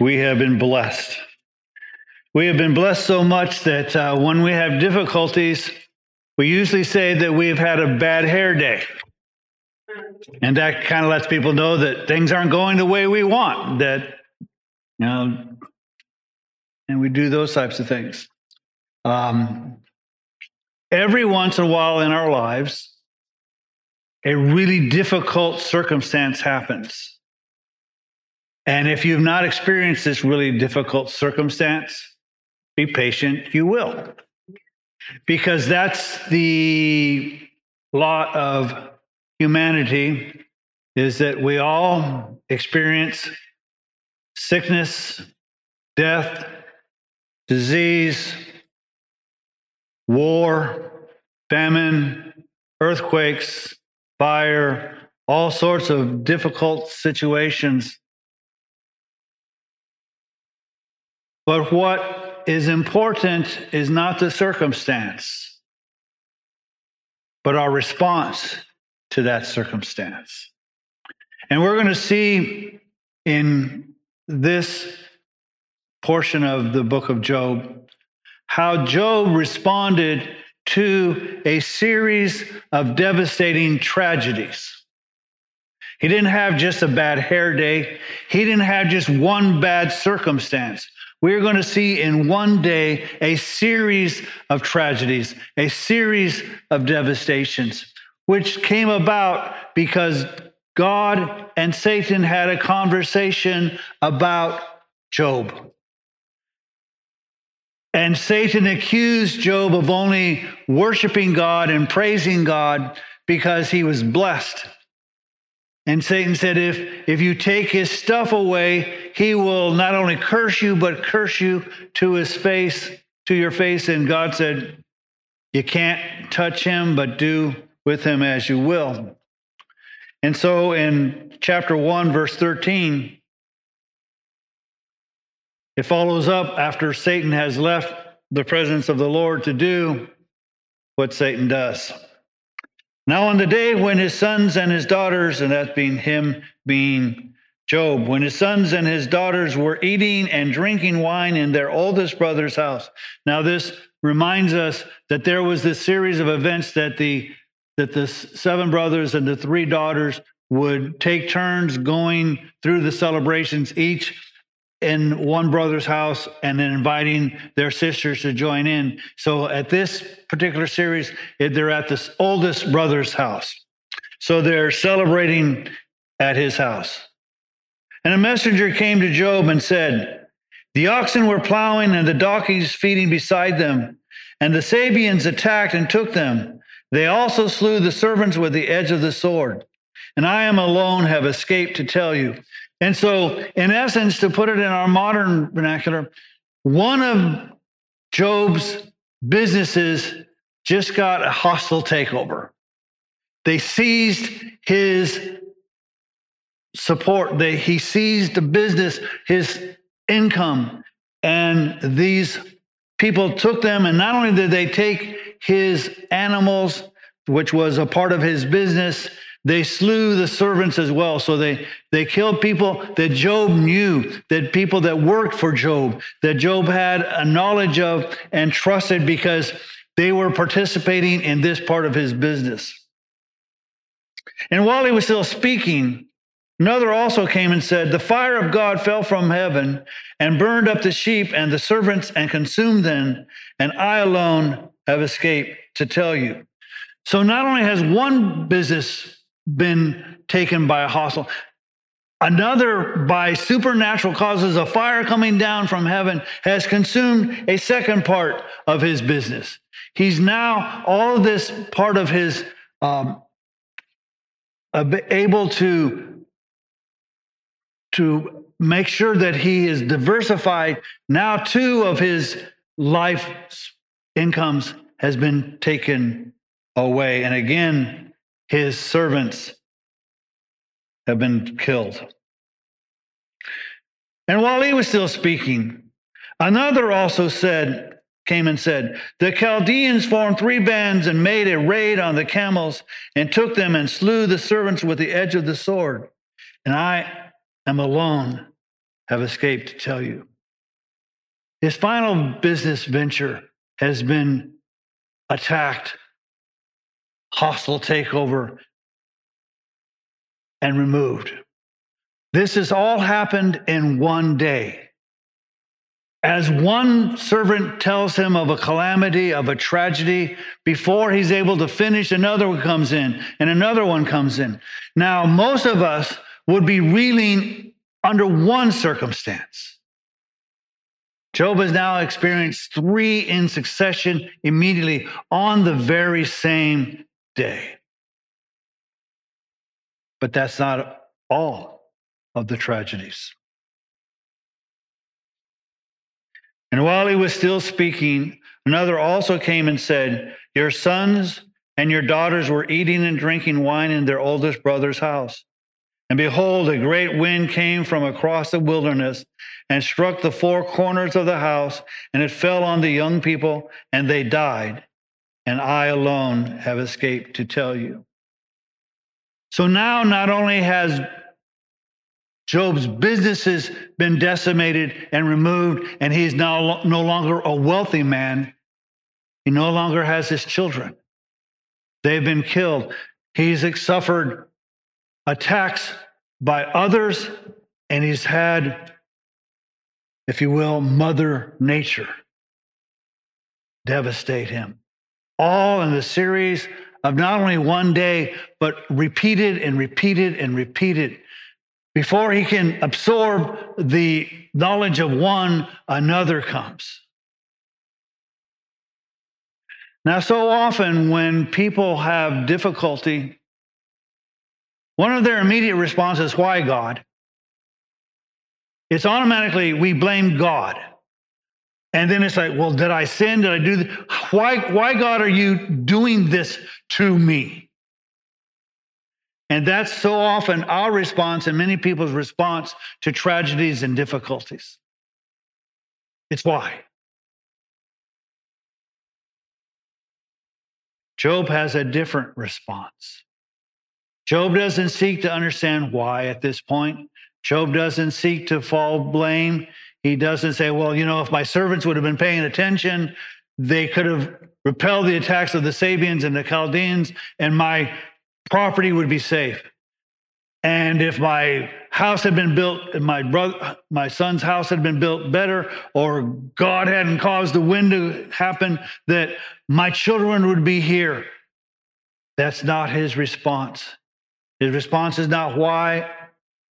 we have been blessed. We have been blessed so much that uh, when we have difficulties, we usually say that we've had a bad hair day. And that kind of lets people know that things aren't going the way we want, that, you know, and we do those types of things. Um, every once in a while in our lives, a really difficult circumstance happens. And if you've not experienced this really difficult circumstance, be patient, you will. Because that's the law of humanity is that we all experience sickness, death, disease, war, famine, earthquakes, fire, all sorts of difficult situations. But what is important is not the circumstance, but our response to that circumstance. And we're going to see in this portion of the book of Job how Job responded to a series of devastating tragedies. He didn't have just a bad hair day, he didn't have just one bad circumstance. We're going to see in one day a series of tragedies, a series of devastations, which came about because God and Satan had a conversation about Job. And Satan accused Job of only worshiping God and praising God because he was blessed. And Satan said, if, if you take his stuff away, he will not only curse you, but curse you to his face, to your face. And God said, You can't touch him, but do with him as you will. And so in chapter 1, verse 13, it follows up after Satan has left the presence of the Lord to do what Satan does. Now, on the day when his sons and his daughters, and that being him being Job, when his sons and his daughters were eating and drinking wine in their oldest brother's house. Now, this reminds us that there was this series of events that the that the seven brothers and the three daughters would take turns going through the celebrations, each in one brother's house and then inviting their sisters to join in. So at this particular series, they're at this oldest brother's house. So they're celebrating at his house. And a messenger came to Job and said, The oxen were plowing and the donkeys feeding beside them, and the Sabeans attacked and took them. They also slew the servants with the edge of the sword. And I am alone have escaped to tell you. And so, in essence, to put it in our modern vernacular, one of Job's businesses just got a hostile takeover. They seized his support, they, he seized the business, his income, and these people took them. And not only did they take his animals, which was a part of his business, they slew the servants as well. So they, they killed people that Job knew, that people that worked for Job, that Job had a knowledge of and trusted because they were participating in this part of his business. And while he was still speaking, another also came and said, The fire of God fell from heaven and burned up the sheep and the servants and consumed them, and I alone have escaped to tell you. So not only has one business been taken by a hostile. Another, by supernatural causes, a fire coming down from heaven has consumed a second part of his business. He's now, all this part of his, um, able to, to make sure that he is diversified. Now, two of his life incomes has been taken away. And again, his servants have been killed. And while he was still speaking, another also said, came and said, The Chaldeans formed three bands and made a raid on the camels and took them and slew the servants with the edge of the sword. And I am alone, have escaped to tell you. His final business venture has been attacked, hostile takeover, and removed. This has all happened in one day. As one servant tells him of a calamity, of a tragedy, before he's able to finish, another one comes in and another one comes in. Now, most of us would be reeling under one circumstance. Job has now experienced three in succession immediately on the very same day. But that's not all of the tragedies. And while he was still speaking, another also came and said, Your sons and your daughters were eating and drinking wine in their oldest brother's house. And behold, a great wind came from across the wilderness and struck the four corners of the house, and it fell on the young people, and they died. And I alone have escaped to tell you. So now, not only has Job's businesses been decimated and removed, and he's now no longer a wealthy man. He no longer has his children. They've been killed. He's suffered attacks by others, and he's had, if you will, Mother Nature devastate him. All in the series of not only one day, but repeated and repeated and repeated. Before he can absorb the knowledge of one, another comes. Now, so often when people have difficulty, one of their immediate responses, Why God? It's automatically, we blame God. And then it's like, well, did I sin? Did I do this? Why, why, God, are you doing this to me? And that's so often our response and many people's response to tragedies and difficulties. It's why. Job has a different response. Job doesn't seek to understand why at this point. Job doesn't seek to fall blame. He doesn't say, well, you know, if my servants would have been paying attention, they could have repelled the attacks of the Sabeans and the Chaldeans, and my property would be safe. And if my house had been built, my brother, my son's house had been built better, or God hadn't caused the wind to happen, that my children would be here. That's not his response. His response is not why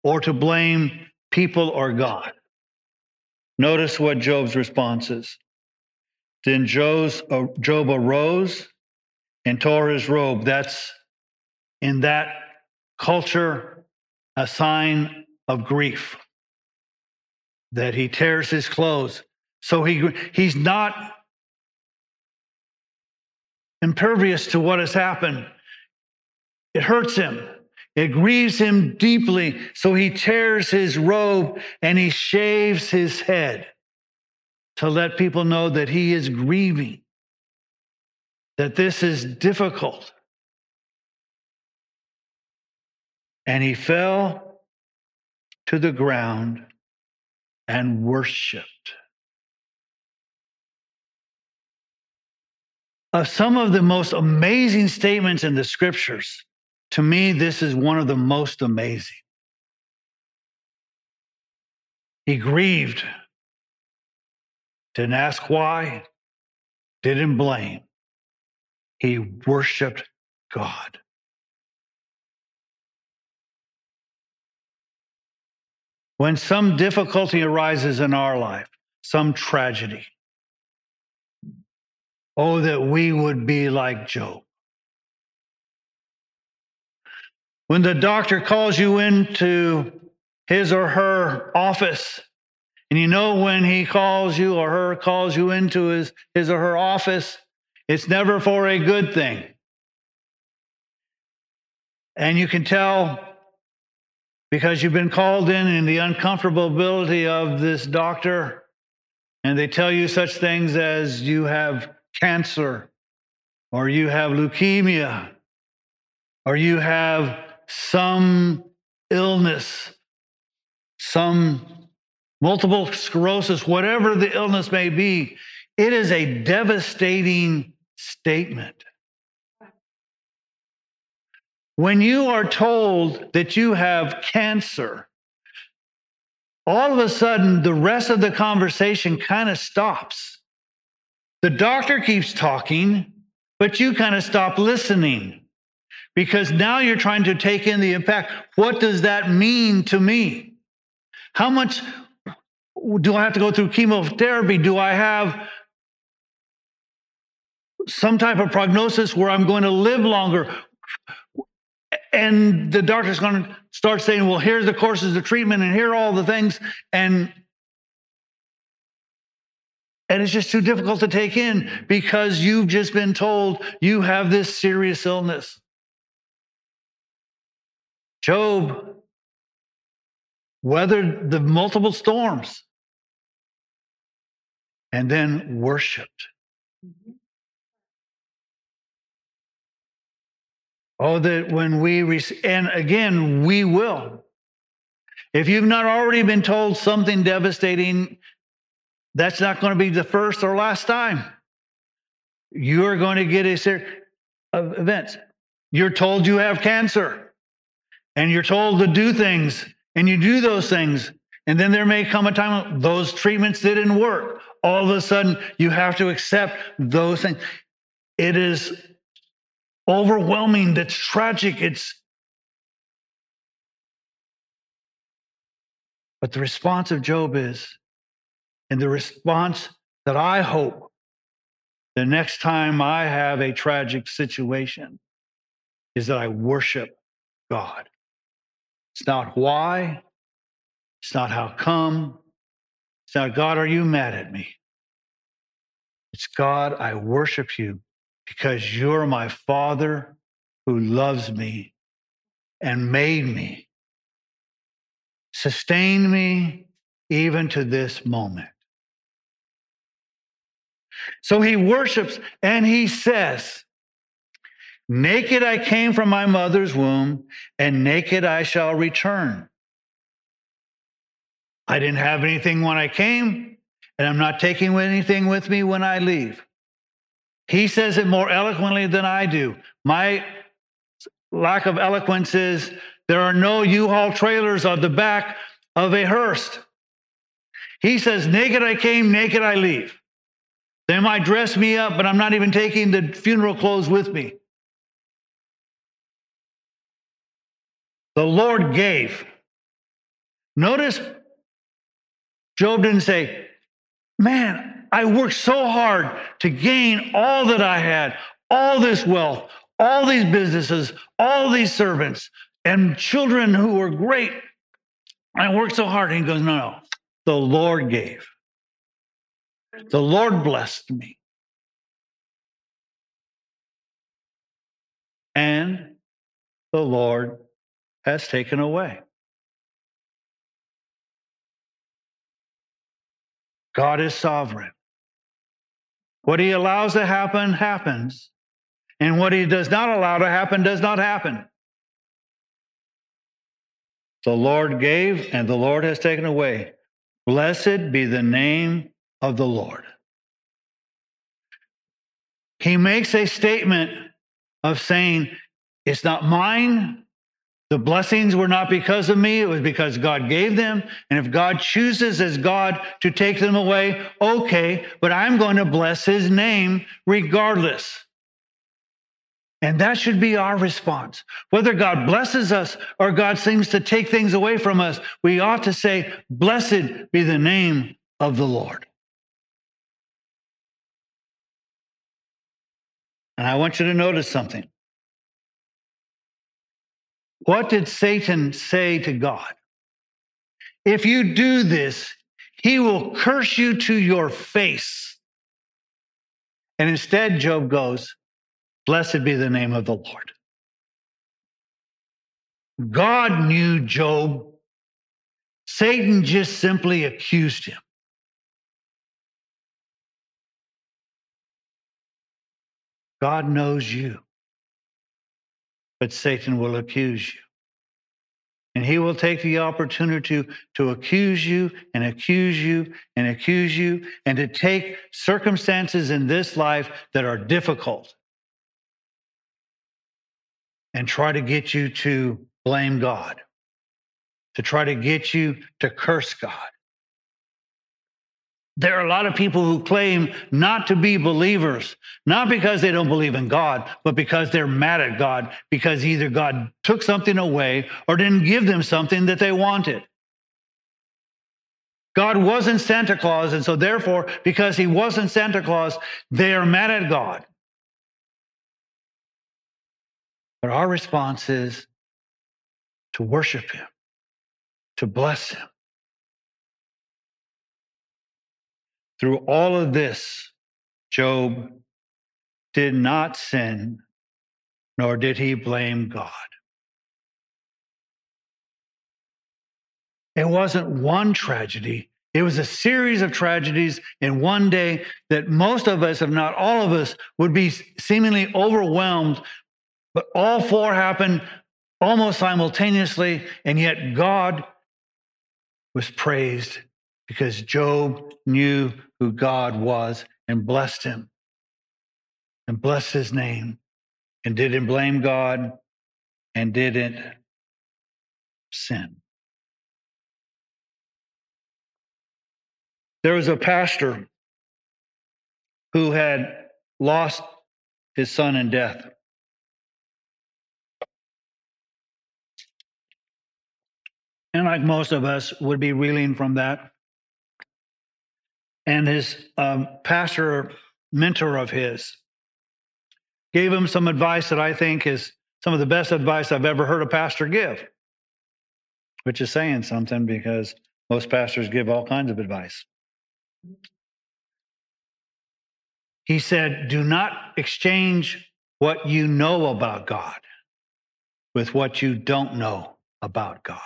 or to blame people or God. Notice what Job's response is. Then Job's, uh, Job arose and tore his robe. That's in that culture a sign of grief that he tears his clothes. So he, he's not impervious to what has happened. It hurts him. It grieves him deeply. So he tears his robe and he shaves his head to let people know that he is grieving, that this is difficult. And he fell to the ground and worshiped. Of some of the most amazing statements in the scriptures, to me, this is one of the most amazing. He grieved, didn't ask why, didn't blame. He worshiped God. When some difficulty arises in our life, some tragedy, oh, that we would be like Job. When the doctor calls you into his or her office, and you know when he calls you or her calls you into his, his or her office, it's never for a good thing. And you can tell because you've been called in in the uncomfortability of this doctor, and they tell you such things as you have cancer, or you have leukemia, or you have some illness, some multiple sclerosis, whatever the illness may be, it is a devastating statement. When you are told that you have cancer, all of a sudden the rest of the conversation kind of stops. The doctor keeps talking, but you kind of stop listening because now you're trying to take in the impact. What does that mean to me? How much do I have to go through chemotherapy? Do I have some type of prognosis where I'm going to live longer? And the doctor's going to start saying, well, here's the courses of treatment and here are all the things. And and it's just too difficult to take in because you've just been told you have this serious illness. Job weathered the multiple storms and then worshiped. Mm-hmm. Oh, that when we, rec- and again, we will. If you've not already been told something devastating, that's not going to be the first or last time. You're going to get a series of events. You're told you have cancer, and you're told to do things, and you do those things. And then there may come a time those treatments didn't work. All of a sudden, you have to accept those things. It is overwhelming. That's tragic. It's but the response of Job is, and the response that I hope the next time I have a tragic situation is that I worship God. It's not why, it's not how come, it's not God, are you mad at me? It's God, I worship you because you're my Father who loves me and made me, sustained me even to this moment. So he worships and he says, Naked I came from my mother's womb, and naked I shall return. I didn't have anything when I came, and I'm not taking anything with me when I leave. He says it more eloquently than I do. My lack of eloquence is there are no U Haul trailers on the back of a hearse. He says, Naked I came, naked I leave. They might dress me up, but I'm not even taking the funeral clothes with me. The Lord gave. Notice Job didn't say, Man, I worked so hard to gain all that I had, all this wealth, all these businesses, all these servants, and children who were great. I worked so hard. And he goes, No, no, the Lord gave. The Lord blessed me. And the Lord has taken away. God is sovereign. What he allows to happen, happens. And what he does not allow to happen, does not happen. The Lord gave, and the Lord has taken away. Blessed be the name of the Lord. He makes a statement of saying, It's not mine, the blessings were not because of me, it was because God gave them. And if God chooses as God to take them away, okay, but I'm going to bless his name regardless. And that should be our response. Whether God blesses us or God seems to take things away from us, we ought to say, Blessed be the name of the Lord. And I want you to notice something. What did Satan say to God? If you do this, he will curse you to your face. And instead, Job goes, Blessed be the name of the Lord. God knew Job. Satan just simply accused him. God knows you but Satan will accuse you. And he will take the opportunity to, to accuse you and accuse you and accuse you and to take circumstances in this life that are difficult and try to get you to blame God, to try to get you to curse God. There are a lot of people who claim not to be believers, not because they don't believe in God, but because they're mad at God, because either God took something away or didn't give them something that they wanted. God wasn't Santa Claus, and so therefore, because he wasn't Santa Claus, they are mad at God. But our response is to worship him, to bless him Through all of this, Job did not sin, nor did he blame God. It wasn't one tragedy, it was a series of tragedies in one day that most of us, if not all of us, would be seemingly overwhelmed. But all four happened almost simultaneously, and yet God was praised because Job knew who God was and blessed him and blessed his name and didn't blame God and didn't sin. There was a pastor who had lost his son in death. And like most of us, would be reeling from that and his um, pastor mentor of his gave him some advice that I think is some of the best advice I've ever heard a pastor give, which is saying something because most pastors give all kinds of advice. He said, Do not exchange what you know about God with what you don't know about God.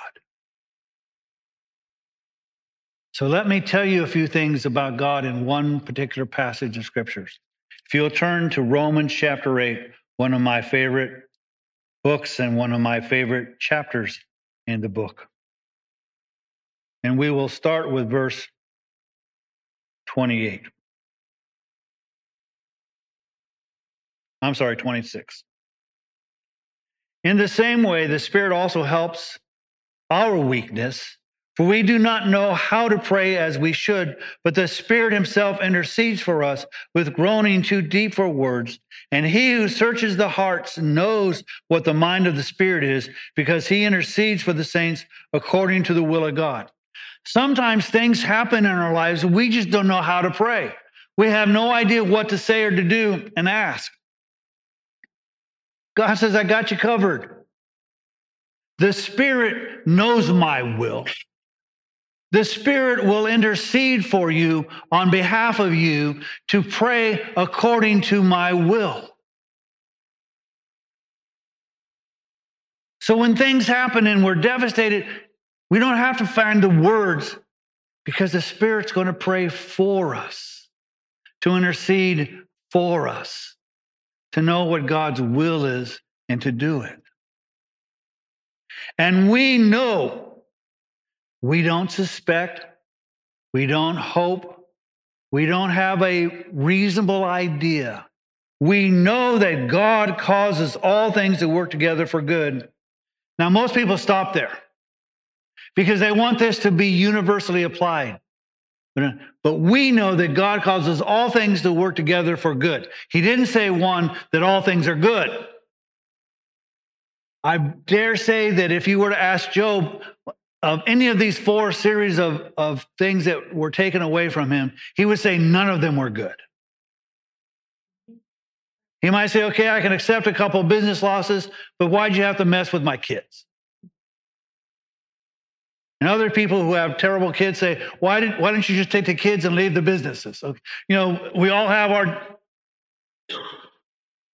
So let me tell you a few things about God in one particular passage of scriptures. If you'll turn to Romans chapter 8, one of my favorite books and one of my favorite chapters in the book. And we will start with verse 28. I'm sorry, 26. In the same way, the Spirit also helps our weakness for we do not know how to pray as we should, but the Spirit Himself intercedes for us with groaning too deep for words. And He who searches the hearts knows what the mind of the Spirit is, because He intercedes for the saints according to the will of God. Sometimes things happen in our lives, we just don't know how to pray. We have no idea what to say or to do and ask. God says, I got you covered. The Spirit knows my will. The Spirit will intercede for you on behalf of you to pray according to my will. So when things happen and we're devastated, we don't have to find the words because the Spirit's going to pray for us, to intercede for us, to know what God's will is and to do it. And we know we don't suspect. We don't hope. We don't have a reasonable idea. We know that God causes all things to work together for good. Now, most people stop there because they want this to be universally applied. But we know that God causes all things to work together for good. He didn't say, one, that all things are good. I dare say that if you were to ask Job, of any of these four series of, of things that were taken away from him, he would say none of them were good. He might say, okay, I can accept a couple business losses, but why'd you have to mess with my kids? And other people who have terrible kids say, why, did, why don't you just take the kids and leave the businesses? You know, we all have our,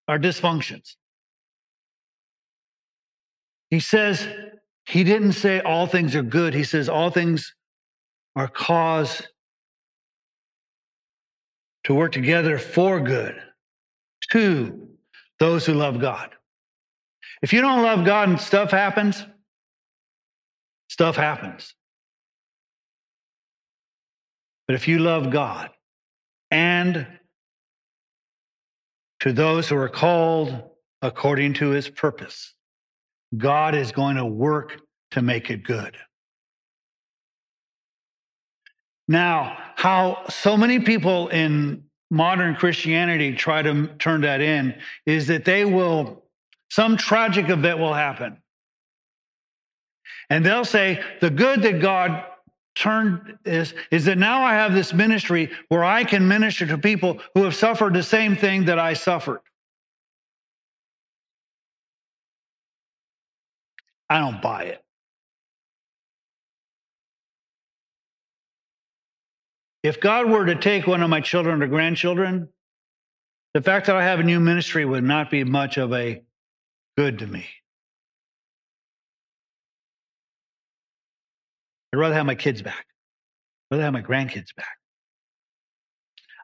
our dysfunctions. He says, he didn't say all things are good. He says all things are cause to work together for good to those who love God. If you don't love God and stuff happens, stuff happens. But if you love God and to those who are called according to his purpose, God is going to work to make it good. Now, how so many people in modern Christianity try to turn that in is that they will, some tragic event will happen. And they'll say, the good that God turned is, is that now I have this ministry where I can minister to people who have suffered the same thing that I suffered. I don't buy it. If God were to take one of my children or grandchildren, the fact that I have a new ministry would not be much of a good to me. I'd rather have my kids back. I'd rather have my grandkids back.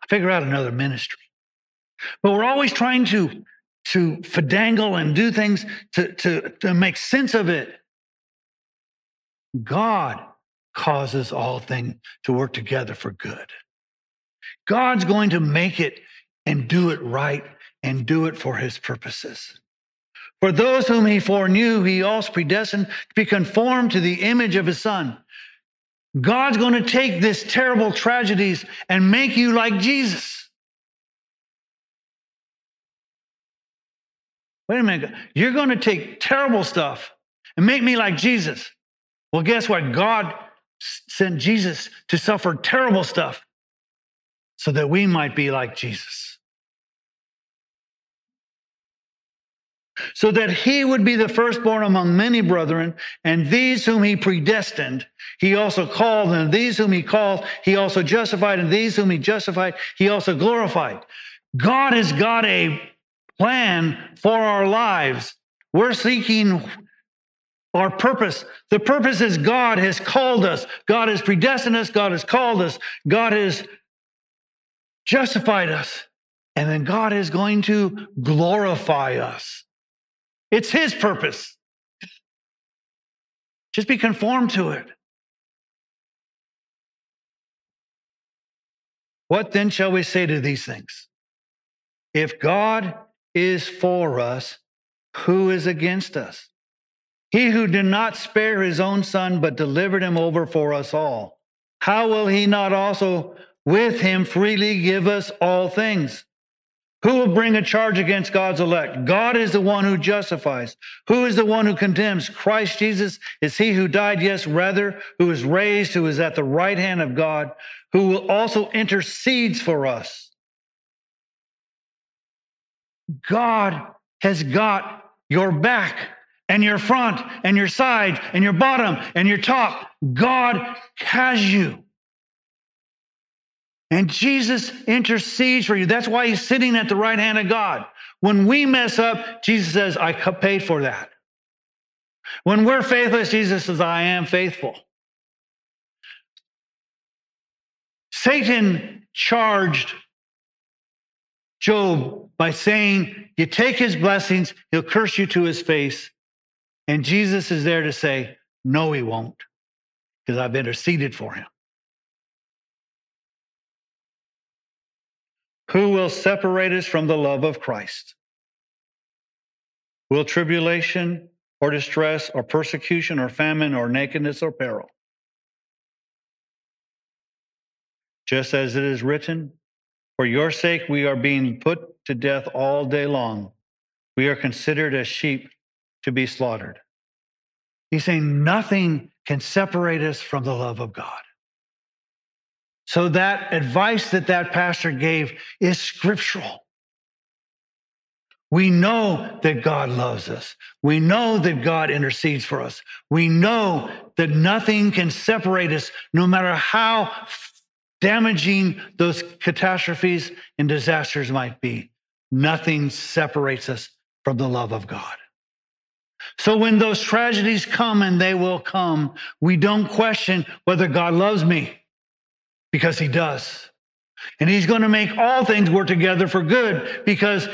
I figure out another ministry. But we're always trying to, to finagle and do things to, to, to make sense of it. God causes all things to work together for good. God's going to make it and do it right and do it for his purposes. For those whom he foreknew, he also predestined to be conformed to the image of his son. God's going to take this terrible tragedies and make you like Jesus. Wait a minute. You're going to take terrible stuff and make me like Jesus. Well, guess what? God sent Jesus to suffer terrible stuff so that we might be like Jesus. So that he would be the firstborn among many brethren, and these whom he predestined, he also called, and these whom he called, he also justified, and these whom he justified, he also glorified. God has got a plan for our lives. We're seeking our purpose. The purpose is God has called us. God has predestined us. God has called us. God has justified us. And then God is going to glorify us. It's His purpose. Just be conformed to it. What then shall we say to these things? If God is for us, who is against us? He who did not spare his own son, but delivered him over for us all, how will he not also with him freely give us all things? Who will bring a charge against God's elect? God is the one who justifies. Who is the one who condemns? Christ Jesus is he who died, yes, rather, who is raised, who is at the right hand of God, who will also intercedes for us. God has got your back and your front and your side and your bottom and your top. God has you. And Jesus intercedes for you. That's why he's sitting at the right hand of God. When we mess up, Jesus says, I paid for that. When we're faithless, Jesus says, I am faithful. Satan charged Job by saying, You take his blessings, he'll curse you to his face. And Jesus is there to say, No, he won't, because I've interceded for him. Who will separate us from the love of Christ? Will tribulation or distress or persecution or famine or nakedness or peril? Just as it is written, For your sake we are being put to death all day long. We are considered as sheep to be slaughtered. He's saying nothing can separate us from the love of God. So that advice that that pastor gave is scriptural. We know that God loves us. We know that God intercedes for us. We know that nothing can separate us, no matter how damaging those catastrophes and disasters might be. Nothing separates us from the love of God. So when those tragedies come, and they will come, we don't question whether God loves me because he does. And he's going to make all things work together for good because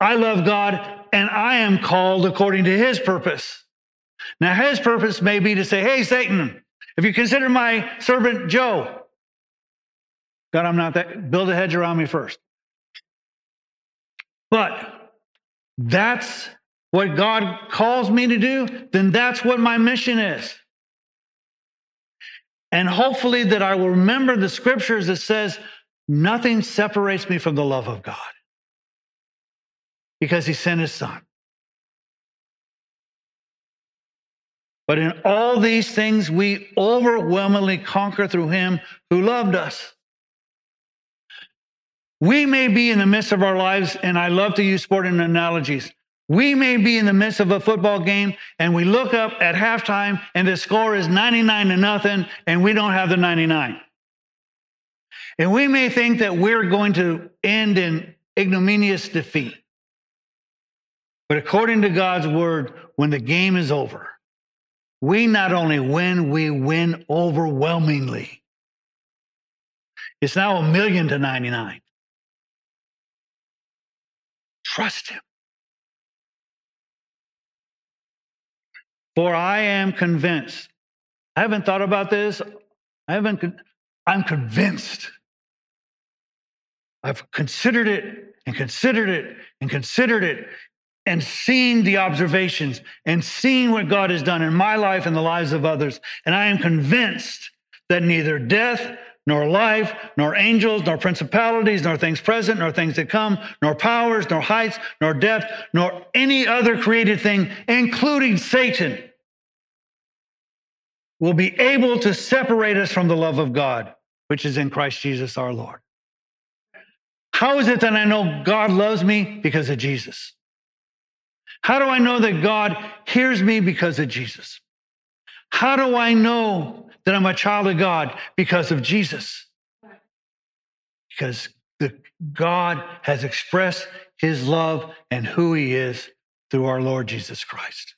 I love God and I am called according to his purpose. Now, his purpose may be to say, Hey, Satan, if you consider my servant Joe, God, I'm not that, build a hedge around me first. But that's what God calls me to do, then that's what my mission is. And hopefully that I will remember the scriptures that says, nothing separates me from the love of God because he sent his son. But in all these things, we overwhelmingly conquer through him who loved us. We may be in the midst of our lives, and I love to use sporting analogies. We may be in the midst of a football game and we look up at halftime and the score is 99 to nothing and we don't have the 99. And we may think that we're going to end in ignominious defeat. But according to God's word, when the game is over, we not only win, we win overwhelmingly. It's now a million to 99. Trust Him. For I am convinced. I haven't thought about this. I haven't, I'm convinced. I've considered it and considered it and considered it and seen the observations and seen what God has done in my life and the lives of others. And I am convinced that neither death nor life, nor angels, nor principalities, nor things present, nor things to come, nor powers, nor heights, nor depth, nor any other created thing, including Satan, will be able to separate us from the love of God, which is in Christ Jesus our Lord. How is it that I know God loves me? Because of Jesus. How do I know that God hears me? Because of Jesus. How do I know that I'm a child of God because of Jesus. Because the, God has expressed his love and who he is through our Lord Jesus Christ.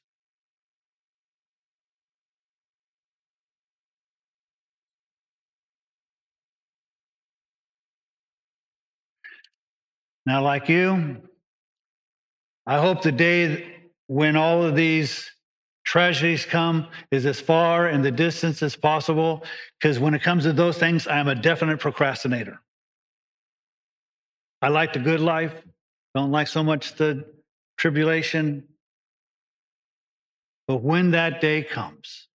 Now, like you, I hope the day when all of these tragedies come is as far in the distance as possible because when it comes to those things i'm a definite procrastinator. I like the good life don't like so much the tribulation. But when that day comes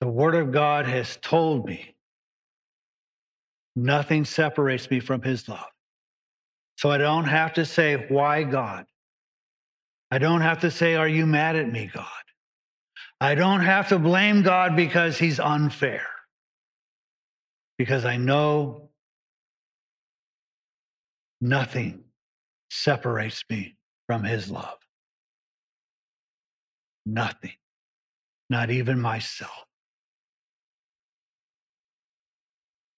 the word of god has told me nothing separates me from his love. So i don't have to say why god I don't have to say, Are you mad at me, God? I don't have to blame God because he's unfair. Because I know nothing separates me from his love. Nothing, not even myself.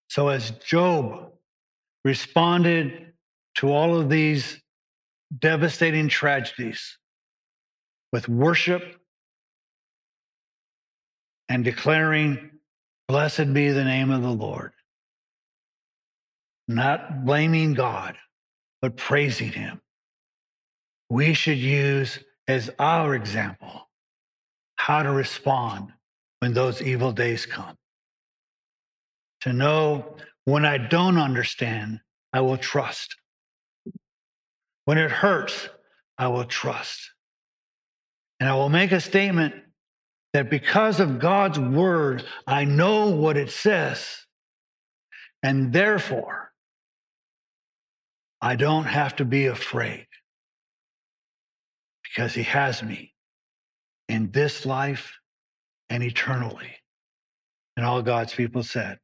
So, as Job responded to all of these devastating tragedies, with worship and declaring, Blessed be the name of the Lord. Not blaming God, but praising Him. We should use as our example how to respond when those evil days come. To know when I don't understand, I will trust. When it hurts, I will trust. And I will make a statement that because of God's word, I know what it says. And therefore, I don't have to be afraid because he has me in this life and eternally. And all God's people said,